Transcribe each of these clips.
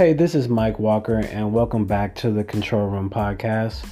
Hey, this is Mike Walker, and welcome back to the Control Room Podcast.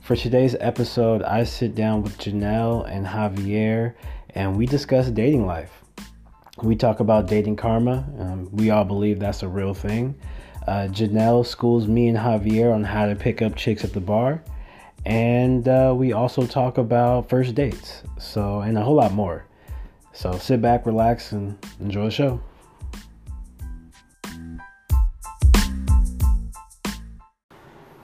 For today's episode, I sit down with Janelle and Javier, and we discuss dating life. We talk about dating karma. Um, we all believe that's a real thing. Uh, Janelle schools me and Javier on how to pick up chicks at the bar, and uh, we also talk about first dates. So, and a whole lot more. So, sit back, relax, and enjoy the show.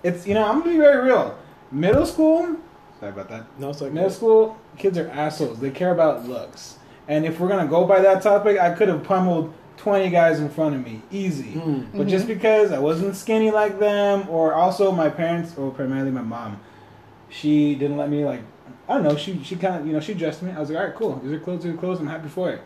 It's you know I'm gonna be very real. Middle school, sorry about that. No, it's Middle school kids are assholes. They care about looks, and if we're gonna go by that topic, I could have pummeled twenty guys in front of me easy. Mm. But just because I wasn't skinny like them, or also my parents, or primarily my mom, she didn't let me like I don't know. She she kind of you know she dressed me. I was like, all right, cool. These are clothes. These are clothes. I'm happy for it.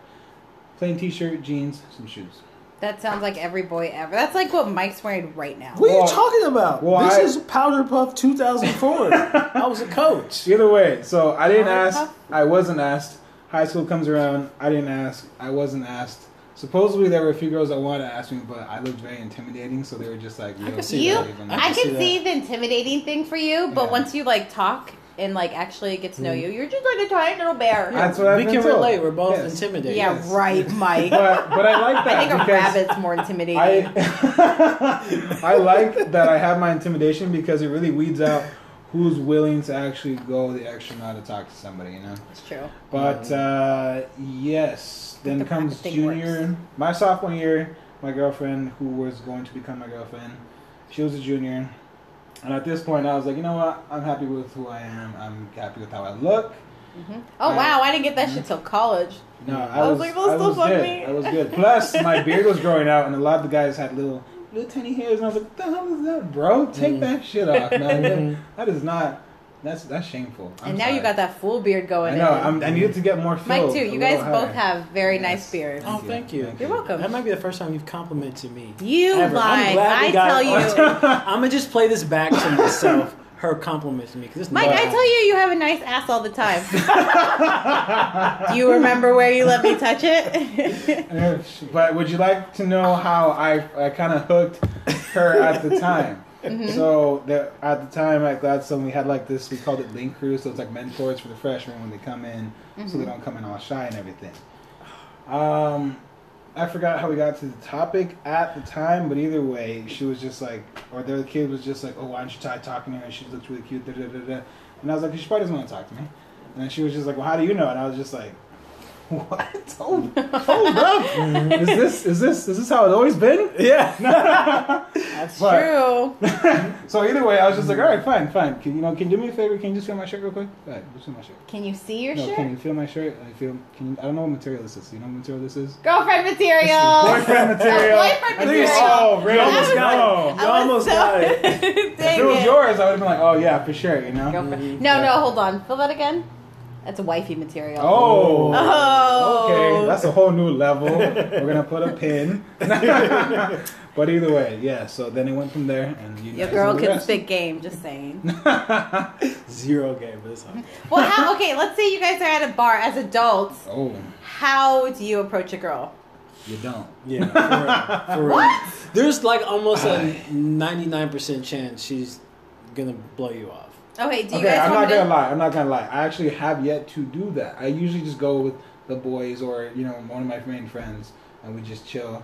Plain t-shirt, jeans, some shoes. That sounds like every boy ever. That's like what Mike's wearing right now. What are you talking about? well, this I- is Powder Puff 2004. I was a coach. Either way, so I didn't Powerpuff? ask. I wasn't asked. High school comes around. I didn't ask. I wasn't asked. Supposedly there were a few girls that wanted to ask me, but I looked very intimidating, so they were just like, "Yo, can see You, that. I I, can see see the intimidating thing for you, but Yeah. once you like talk and like actually get to know you, you're just like a tiny little bear. That's what I've we been can told. relate. We're both Yes. intimidated. yeah, yes. right, Mike. But but I like that I think a because rabbit's more intimidating. I I like that I have my intimidation because it really weeds out who's willing to actually go the extra mile to talk to somebody. You know. It's true. But uh, yes, then the comes junior. works. My sophomore year, my girlfriend, who was going to become my girlfriend, she was a junior. And at this point, I was like, you know what? I'm happy with who I am. I'm happy with how I look. Mm-hmm. Oh I- wow, I didn't get that shit mm-hmm. till college. No, I, I was was, like, "They'll I still was fuck good. me." I was good. Plus, my beard was growing out, and a lot of the guys had little, little tiny hairs, and I was like, "What the hell is that, bro? Take mm. that shit off, man. That- that is not. That's that's shameful." I'm and now you got that full beard I going know. in. I'm, I needed to get more. Mike filled, too. You guys little both higher. have very Yes. nice beards. Oh, thank you. Thank You're welcome. That might be the first time you've complimented me. You Ever. I'm lie. I tell you. I'm gonna just play this back to myself. Her compliments me because Mike, I tell you, you have a nice ass all the time. Do you remember where you let me touch it? But would you like to know how I I kind of hooked her at the time? Mm-hmm. So the, at the time at Gladstone, we had like this. We called it link crew. So it's like mentors for the freshmen when they come in, so Mm-hmm. they don't come in all shy and everything. Um, I forgot how we got to the topic at the time, but either way, she was just like, or the other kid was just like, "Oh, why don't you try talking to her? She looks really cute." Da, da, da, da. And I was like, "She probably doesn't want to talk to me." And then she was just like, "Well, how do you know?" And I was just like, "What? Oh, hold, hold up! is this is this is this how it's always been?" Yeah. That's But- true. So either way, I was just like, "All right, fine, fine. Can you know? Can you do me a favor? Can you just feel my shirt real quick? Go ahead, just feel my shirt." Can you see your no, shirt? can you feel my shirt? I feel. Can you? I don't know what material this is. You know what material this is? Girlfriend material. Boyfriend material. Boyfriend I think it's- material. Oh, really? You almost got it. You almost got it. If it was yours, I would have been like, "Oh yeah, for sure," you know. Girlfriend. No, no, hold on. Feel that again. That's a wifey material. Oh. oh. Oh. Okay, that's a whole new level. We're gonna put a pin. but either way, yeah. So then it went from there, and you Your girl know the can rest. spit game. Just saying. Zero game, but it's okay. Well, how, okay. Let's say you guys are at a bar as adults. Oh, How do you approach a girl? you don't. Yeah. For real. For real. What? There's like almost a 99% chance she's gonna blow you off. Okay. Do you Okay, guys I'm not me gonna to? lie. I'm not gonna lie. I actually have yet to do that. I usually just go with the boys or you know one of my main friends, and we just chill.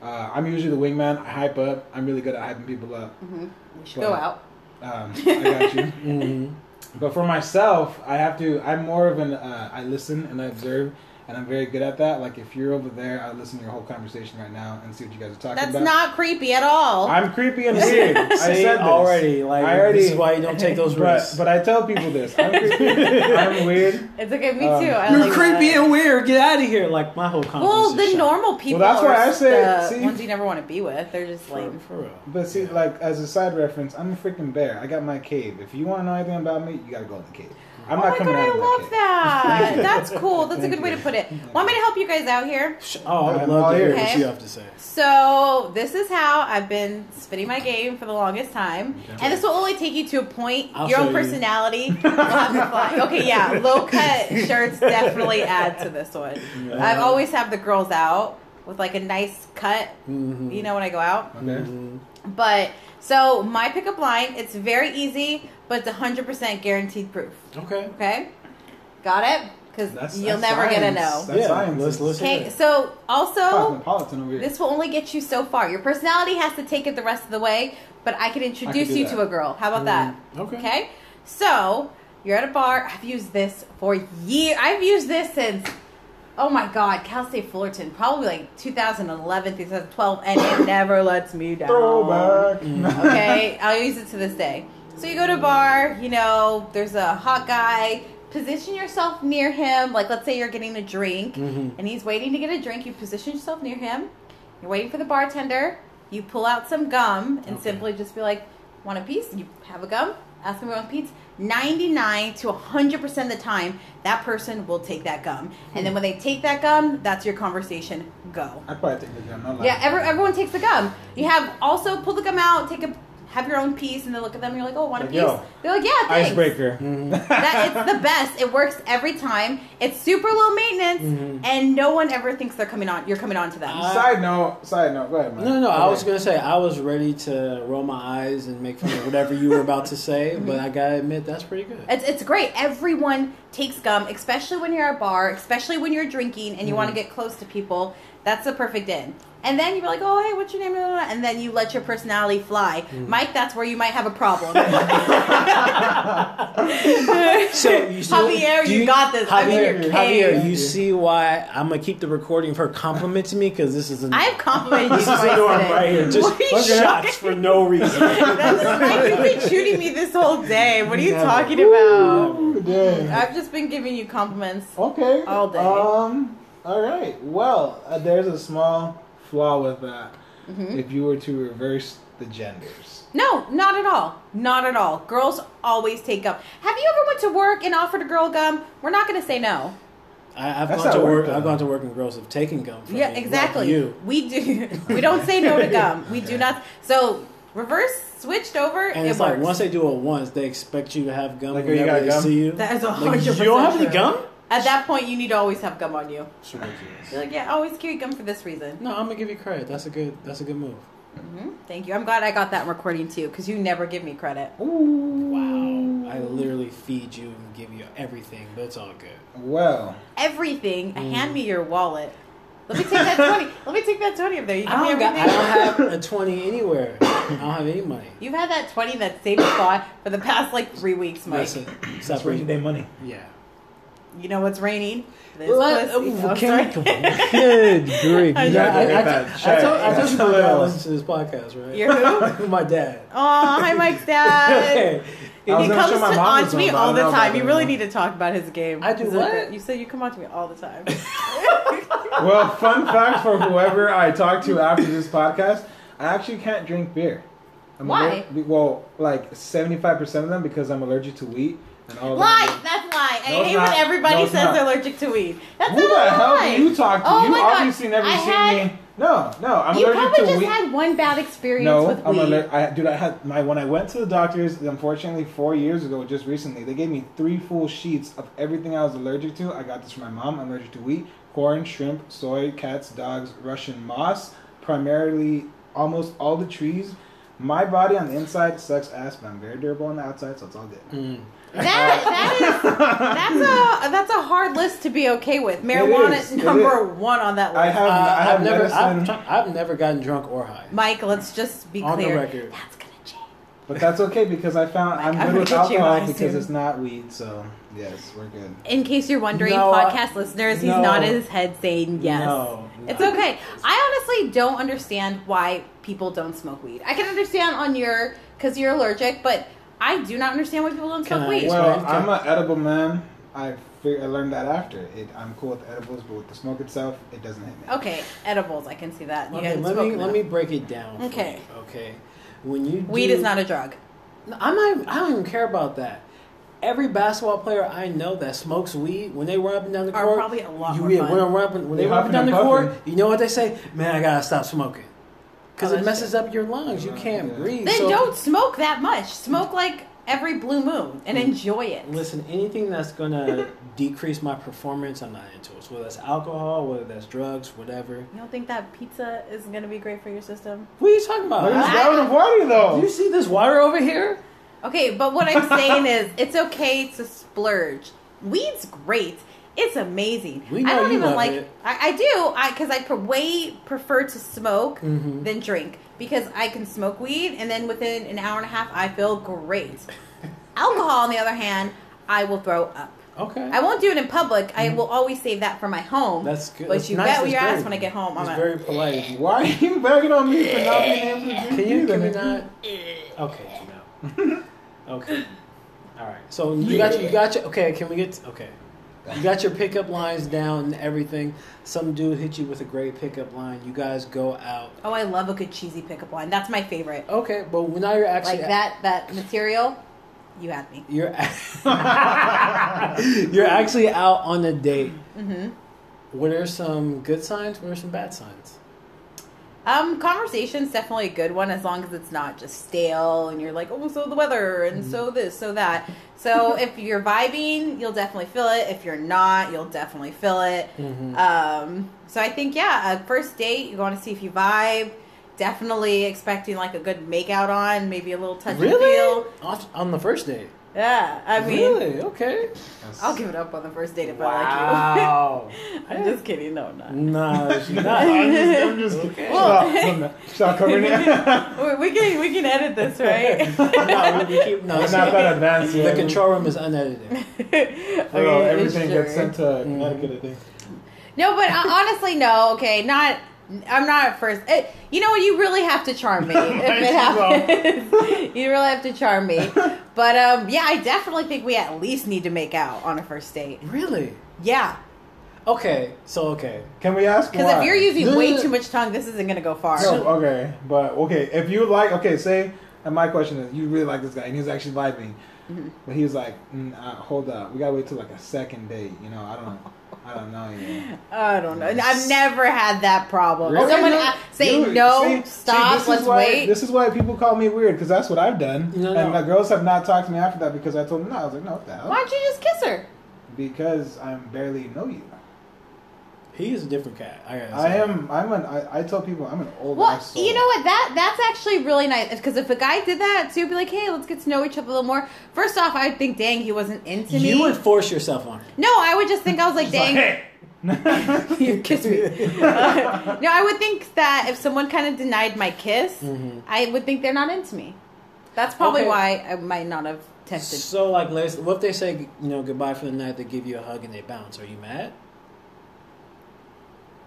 Uh, I'm usually the wingman. I hype up. I'm really good at hyping people up. Mhm. We should Well, go out. Um, I got you. Mm-hmm. But for myself, I have to. I'm more of an. Uh, I listen and I observe, and I'm very good at that. Like if you're over there, I listen to your whole conversation right now and see what you guys are talking That's about. That's not creepy at all. I'm creepy and weird. I said this. already, like I already. this is why you don't take those but, risks. but I tell people this. I'm creepy. I'm weird. it's okay. Me Um, too. I You're like creepy that. and weird. Get out of here. Like my whole confidence. Well, the normal people Well, that's why are I say- the see- ones you never want to be with. They're just For, lame. for real. But see, like as a side reference, I'm a freaking bear. I got my cave. If you want to know anything about me, you gotta go in the cave. I'm oh not my coming god, out I of my love that. That's cool. That's a good way to put it. Want me to help you guys out here? Oh, I would love all to hear ears. what Okay. you have to say. So this is how I've been spitting my game for the longest time, and this will only take you to a point. I'll Your own show you. personality will have to fly. Okay, yeah, low cut shirts definitely add to this one. I've always have the girls out with like a nice cut. Mhm. You know when I go out. Okay. Mhm. But so my pickup line, it's very easy, but it's 100% guaranteed proof. Okay. Okay, got it? Because you'll that's never get a no. That's Yeah, science. let's listen. Okay, so also Cosmopolitan over here. this will only get you so far. Your personality has to take it the rest of the way, but I can introduce do you that. to a girl. How about that? Okay. Okay. So you're at a bar. I've used this for years. I've used this since, oh my God, Cal State Fullerton, probably like 2011, 2012, and it never lets me down. Throwback. Okay, I'll use it to this day. So you go to a bar, you know, there's a hot guy. Position yourself near him. Like, let's say you're getting a drink Mhm. and he's waiting to get a drink. You position yourself near him. You're waiting for the bartender. You pull out some gum and Okay. simply just be like, want a piece? You have a gum. About a 99 to 100% of the time, that person will take that gum. And then hmm. when they take that gum, that's your conversation. Go. I'd probably take the. No. Yeah, every, everyone takes the gum. You have also pull the gum out, take a have your own piece, and then look at them. and You're like, oh, want a Like, piece? yo, They're like, yeah, thanks. Icebreaker. That it's the best. It works every time. It's super low maintenance, Mhm. and no one ever thinks they're coming on. You're coming on to them. Uh, side note. Side note. Go ahead, man. No, no, I was gonna say I was ready to roll my eyes and make fun of whatever you were about to say, but I gotta admit that's pretty good. It's, it's great. Everyone takes gum, especially when you're at a bar, especially when you're drinking and you want to get close to people. That's the perfect in. And then you're like, oh, hey, what's your name? And then you let your personality fly. Mike, that's where you might have a problem. So you see, Javier, do you got this. I'm in your Javier, cave. You see why I'm gonna keep the recording of her complimenting me because this is an I have complimented you this is twice norm right here. Just What are you shots for no reason. That's Mike, you've been shooting me this whole day. What are you Never. talking about? Ooh, dang. I've just been giving you compliments. Okay. All day. Um. All right. Well, uh, there's a small flaw with that. Mhm. If you were to reverse the genders. No, not at all. Not at all. Girls always take gum. Have you ever went to work and offered a girl gum? We're not going to say no. I, I've That's gone to work. work, though. I've gone to work and girls have taken gum. From Yeah, me, exactly. you. We do. We don't say no to gum. We do not. So reverse switched over. And it it's works. like once they do it once, they expect you to have gum Like, oh, you whenever got they gum? see you. that is a Like, hundred you percent. don't have any gum? At that point, you need to always have gum on you. It's ridiculous. You're like, yeah, always carry gum for this reason. No, I'm gonna give you credit. That's a good. That's a good move. hmm Thank you. I'm glad I got that recording too, because you never give me credit. Ooh. Wow. I literally feed you and give you everything, but it's all good. Well, Everything. Mm. Hand me your wallet. Let me take that twenty. Let me take that twenty up there. You give I don't, got, everything. I don't have a 20 anywhere. I don't have any money. You've had that twenty in that same spot for the past like three weeks, Mike. Listen, that's stop rainy day money. Yeah. You know what's raining? This Let- pussy. oh, can sorry. Good grief. I Yeah, know. I, I, I, that I told, I told you my dad Hello. listens to this podcast, right? You're who? my dad. Oh, hi, Mike's dad. okay. He I was gonna comes show to, on this to me one, all the time. You really need to talk about his game. I do Is it- what? You said you come on to me all the time. Well, fun fact for whoever I talk to after this podcast, I actually can't drink beer. I'm Why? aller- well, like 75% of them because I'm allergic to wheat and all lie! that. That's lie. I No, it's hate when everybody No, says not. they're allergic to weed. That's Who the not a hell lie. do you talk to? Oh you my God. obviously never I seen had- me. No, no, I'm you allergic probably just had one bad experience No, with I'm weed. allergic. I, dude, I had my when I went to the doctors. Unfortunately, four years ago, just recently, they gave me three full sheets of everything I was allergic to. I got this from my mom. I'm allergic to wheat, corn, shrimp, soy, cats, dogs, Russian moss. Primarily, almost all the trees. My body on the inside sucks ass, but I'm very durable on the outside, so it's all good. Mm. That that is that's a that's a hard list to be okay with. Marijuana is, is number one on that list. I have, Uh, I have I've never, I've, medicine, I've never gotten drunk or high. Mike, let's just be On the clear. record. That's gonna change. but that's okay because I found Mike, I'm I'm good with gonna get you alcohol because soon. it's not weed. So yes, we're good. In case you're wondering, No, I- podcast listeners, he's no. nodding his head saying yes. No, It's okay. I honestly don't understand why people don't smoke weed. I can understand on your because you're allergic, but I do not understand why people don't smoke weed. Well, Okay. I'm an edible man. I fig- I learned that after. It, I'm cool with edibles, but with the smoke itself, it doesn't hit me. Okay, edibles. I can see that. Okay, haven't let me spoken let me break it down. for Okay. you, okay. When you Weed do- is not a drug. I'm not. I don't even care about that. Every basketball player I know that smokes weed, when they run up and down the court Are probably a lot you, more yeah, fun. When, run up and- when they They run up and down the and court, you know what they say? Man, I gotta stop smoking because Oh, it that's messes up your lungs. You can't yeah. breathe. Then So- don't smoke that much. Smoke like every blue moon and enjoy it. Listen, anything that's gonna decrease my performance, I'm not into it. So whether that's alcohol, whether that's drugs, whatever. You don't think that pizza is going to be great for your system? What are you talking about? Look at this I- gallon of water though. Do you see this water over here? Okay, but what I'm saying is, it's okay to splurge. Weed's great. It's amazing. We I don't you even love like. it. I, I do. I because I pre- way prefer to smoke Mhm. than drink because I can smoke weed and then within an hour and a half I feel great. Alcohol, on the other hand, I will throw up. Okay. I won't do it in public. I will always save that for my home. That's good. But That's you nice. bet That's your ass when I get home. I'm It's a, very polite. Why are you bagging on me for not being able to drink Can you? Can we not? Okay, Janelle. Okay. All right. So you got you got your. Okay. Can we get? Okay. You got your pickup lines down and everything. Some dude hit you with a great pickup line. You guys go out. oh, I love a good cheesy pickup line. That's my favorite. Okay, but now you're actually Like that that material. You had me. You're you're actually out on a date. hmm What are some good signs? What are some bad signs? Um, conversation's definitely a good one as long as it's not just stale and you're like, oh, so the weather and so this, so that. So if you're vibing, you'll definitely feel it. If you're not, you'll definitely feel it. Mm-hmm. Um, so I think yeah, a first date, you want to see if you vibe. Definitely expecting like a good makeout on, maybe a little touch and feel. On the first date? Yeah, I mean, really? Okay. I'll give it up on the first date if I like you. I'm just kidding. No, I'm not. no, she's I'm not. just, I'm just Okay. stop, stop covering it. We- we can we can edit this, right? no, we, we keep no. It's It's not that advanced the control room is unedited. Bro, Okay, everything sure. gets sent to Mhm. Connecticut, I think. No, but uh, honestly, no. Okay, not. I'm not at first. It, you know what? You really have to charm me if it happens. you really have to charm me. But um, yeah, I definitely think we at least need to make out on a first date. Really? Yeah, Okay. So okay. Can we ask because if you're using way too much tongue, this isn't gonna go far. No, okay, but okay, if you like, okay, say, and my question is, you really like this guy, and he's actually vibing, Mhm. but he was like, mm, uh, hold up, we gotta wait till like a second date, you know? I don't, I don't know, yet. I don't know. I've never had that problem. Really? Someone No. a- say You- no, see- see, stop, this is let's why, wait. This is why people call me weird because that's what I've done, No, and no. the girls have not talked to me after that because I told them no. I was like, no, what the hell? Why don't you just kiss her? Because I'm barely know you. He is a different cat. I, gotta I am. I'm an. I, I tell people I'm an old. Well, ass soul. you know what? That that's actually really nice because if a guy did that too, be like, "Hey, let's get to know each other a little more." First off, I would think, "Dang, he wasn't into me." You would force yourself on her. no, I would just think I was like, She's like, "Dang, hey. you kiss me." Uh, no, I would think that if someone kind of denied my kiss, Mhm. I would think they're not into me. That's probably Okay. why I might not have texted. So like, what if they say you know goodbye for the night? They give you a hug and they bounce. Are you mad?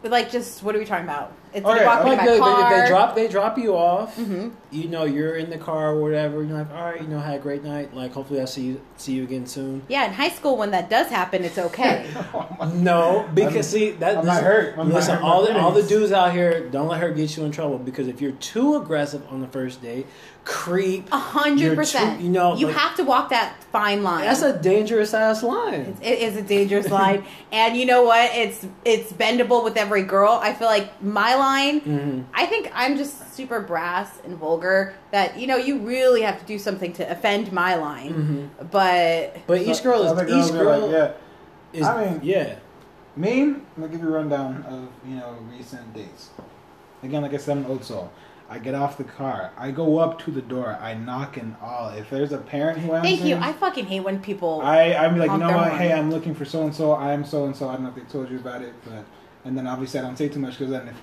But like, just what are we talking about? It's Okay, like walking Like in they, my they- car. if they drop they drop you off. hmm You know you're in the car or whatever. You're like, all right, you know, had a great night. Like, hopefully I'll see you see you again soon. Yeah, in high school when that does happen, it's okay. No, because I'm- see that I'm not hurt. I'm not listen, hurt all the all the dudes out here, don't let her get you in trouble. Because if you're too aggressive on the first date, creep, A hundred percent. you know, you like- have to walk that fine line. that's a dangerous ass line. It is a dangerous line, and you know what? It's it's bendable with every girl. I feel like my line. hmm I think I'm just super brass and vulgar. That you know, you really have to do something to offend my line. hmm But But each girl is Other each girls girl like, yeah. is I mean- yeah. Me, I'm gonna give you a rundown of you know recent dates. Again, like I said, I'm an old soul. I get off the car. I go up to the door. I knock and all. If there's a parent who answers, thank you. I fucking hate when people. I I'm like, you know what? Hey, I'm looking for so and so. I'm so and so. I don't know if they told you about it, but and then obviously I don't say too much because then if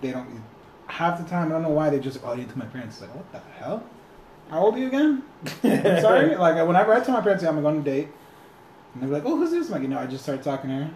they don't half the time I don't know why they just oh you to my parents. It's like what the hell? How old are you again? I'm sorry. Like whenever I tell my parents I'm going to go on a date, and they're like, oh who's this? I'm like you know I just started talking to her.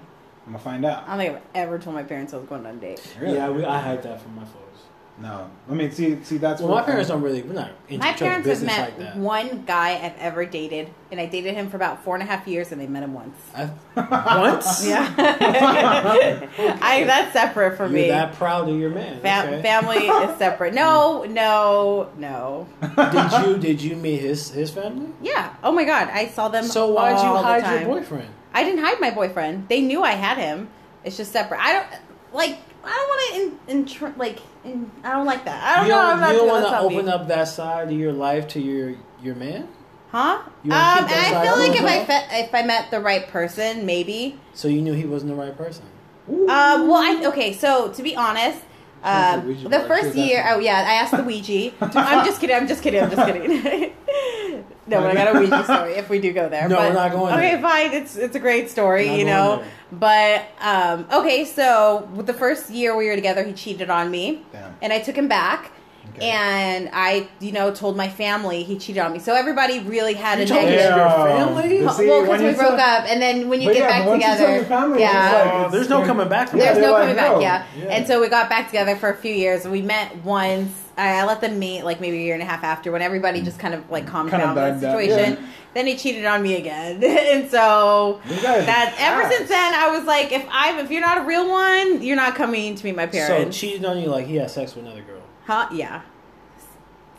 I'm gonna find out. I don't think I've ever told my parents I was going on a date. Really? Yeah, we, I had that from my folks. No, I mean, see, see, that's Well, what my parents don't really. We're not into My parents have business met like that. one guy I've ever dated, and I dated him for about four and a half years, and they met him once. I, once? Yeah, I that's separate for me. You're me. that proud of your man. Fam- okay. Family is separate. No, no, no. did you did you meet his his family? Yeah. Oh my god, I saw them. So why'd you hide your boyfriend? I didn't hide my boyfriend. They knew I had him. It's just separate. I don't like. I don't want to in, in like. In, I don't like that. I don't you know. don't, I'm not you don't want to that open up that side of your life to your your man. Huh? You Um, and I feel like if? I fe- if I met the right person, maybe. So you knew he wasn't the right person. Um, well, I okay. So to be honest, um, the first year, oh yeah, I asked the Ouija. I'm just kidding. I'm just kidding. I'm just kidding. no, but I got a Ouija story. If we do go there, No, but, we're not going Okay, there. fine. It's it's a great story, you know. But um, okay, so with the first year we were together, he cheated on me, Damn. and I took him back. Okay. And I, you know, told my family he cheated on me. So everybody really had You a told negative. your family? See, well, because we broke up, and then when you get yeah, back but once you together, tell your family, yeah, just like, Oh, there's no coming back from Yeah, there's that. no coming back, no. yeah. Yeah. And so we got back together for a few years. We met once. I, I let them meet like maybe a year and a half after when everybody just kind of like mm. calmed Kind down the situation. yeah. Then he cheated on me again, and so You that ever fast. since then I was like, if I if you're not a real one, you're not coming to meet my parents. So parents. cheated on you like he had sex with another girl. Huh? Yeah,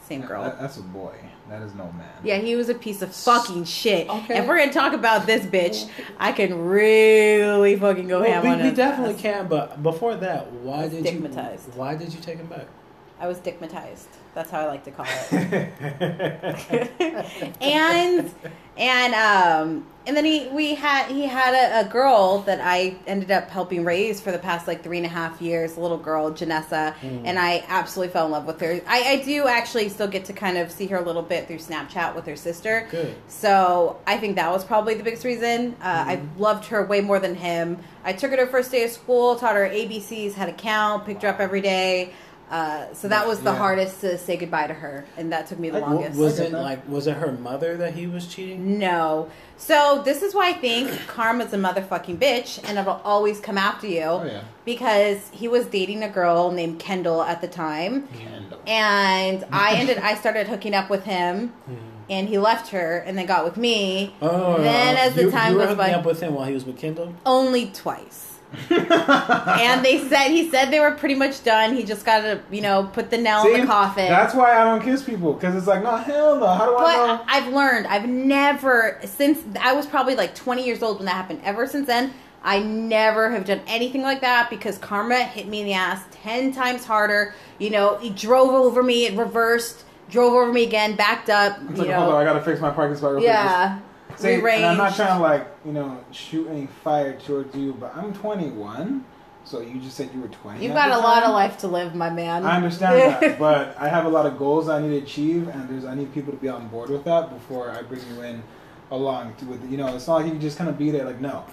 same girl. That- that's a boy. That is no man. Yeah, he was a piece of fucking shit. Okay. If we're gonna talk about this bitch, I can really fucking go Well, ham we, on we it. definitely can, but before that, why did you? Stigmatized. Why did you take him back? I was stigmatized. That's how I like to call it. and and um and then he we had he had a, a girl that I ended up helping raise for the past like three and a half years, a little girl, Janessa, Mm. and I absolutely fell in love with her. I, I do actually still get to kind of see her a little bit through Snapchat with her sister. Good. So I think that was probably the biggest reason. Uh, I loved her way more than him. I took her to her first day of school, taught her ABCs, had a count, picked her up every day. Uh, so that was the Yeah. hardest to say goodbye to her, and that took me the longest. Was it like was it her mother that he was cheating? No. So this is why I think karma's a motherfucking bitch, and it'll always come after you. Oh yeah. Because he was dating a girl named Kendall at the time, Kendall. and I ended. I started hooking up with him, and he left her, and then got with me. Oh, Then as the you, time you were goes hooking by- up with him while he was with Kendall. Only twice. and they said he said they were pretty much done. He just got to you know put the nail in the coffin. That's why I don't kiss people because it's like, no, hell no. How do I know? But I've learned. I've never since I was probably like 20 years old when that happened. Ever since then, I never have done anything like that because karma hit me in the ass 10 times harder. You know, he drove over me, it reversed, drove over me again, backed up. It's you like, hold on, I gotta fix my parking spot yeah, and I'm not trying to like, you know, shoot any fire towards you, but I'm 21, so you just said you were 20. You've got a lot of life to live, my man. I understand that, but I have a lot of goals I need to achieve, and there's I need people to be on board with that before I bring you in along to with you know. It's not like you can just kind of be there. Like no,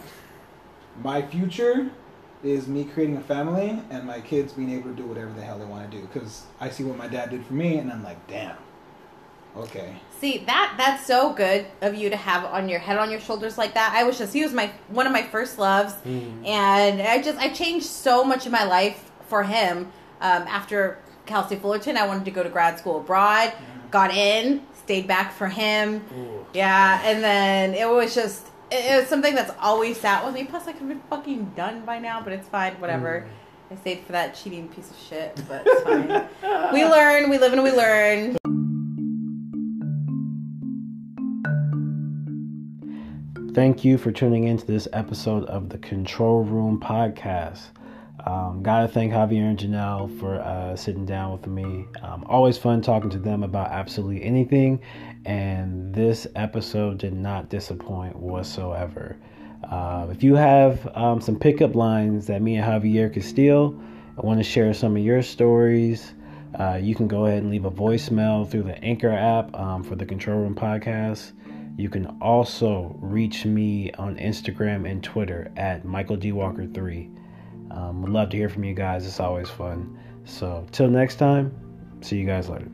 my future is me creating a family and my kids being able to do whatever the hell they want to do. Because I see what my dad did for me, and I'm like, damn, okay. See that that's so good of you to have on your head on your shoulders like that. I was just he was my one of my first loves, hmm. and I just I changed so much of my life for him. Um, after State Fullerton, I wanted to go to grad school abroad. Hmm. Got in, stayed back for him. Ooh. Yeah, and then it was just it, it was something that's always sat with me. Plus, I could have been fucking done by now, but it's fine. Whatever. Hmm. I stayed for that cheating piece of shit, but it's fine. we learn, we live and we learn. Thank you for tuning into this episode of the Control Room Podcast. Um, gotta thank Javier and Janelle for uh, sitting down with me. Um, always fun talking to them about absolutely anything, and this episode did not disappoint whatsoever. Uh, if you have um, some pickup lines that me and Javier could steal, I want to share some of your stories, uh, you can go ahead and leave a voicemail through the Anchor app um, for the Control Room Podcast. You can also reach me on Instagram and Twitter at Michael D. Walker 3. Um, would love to hear from you guys. It's always fun. So, till next time, see you guys later.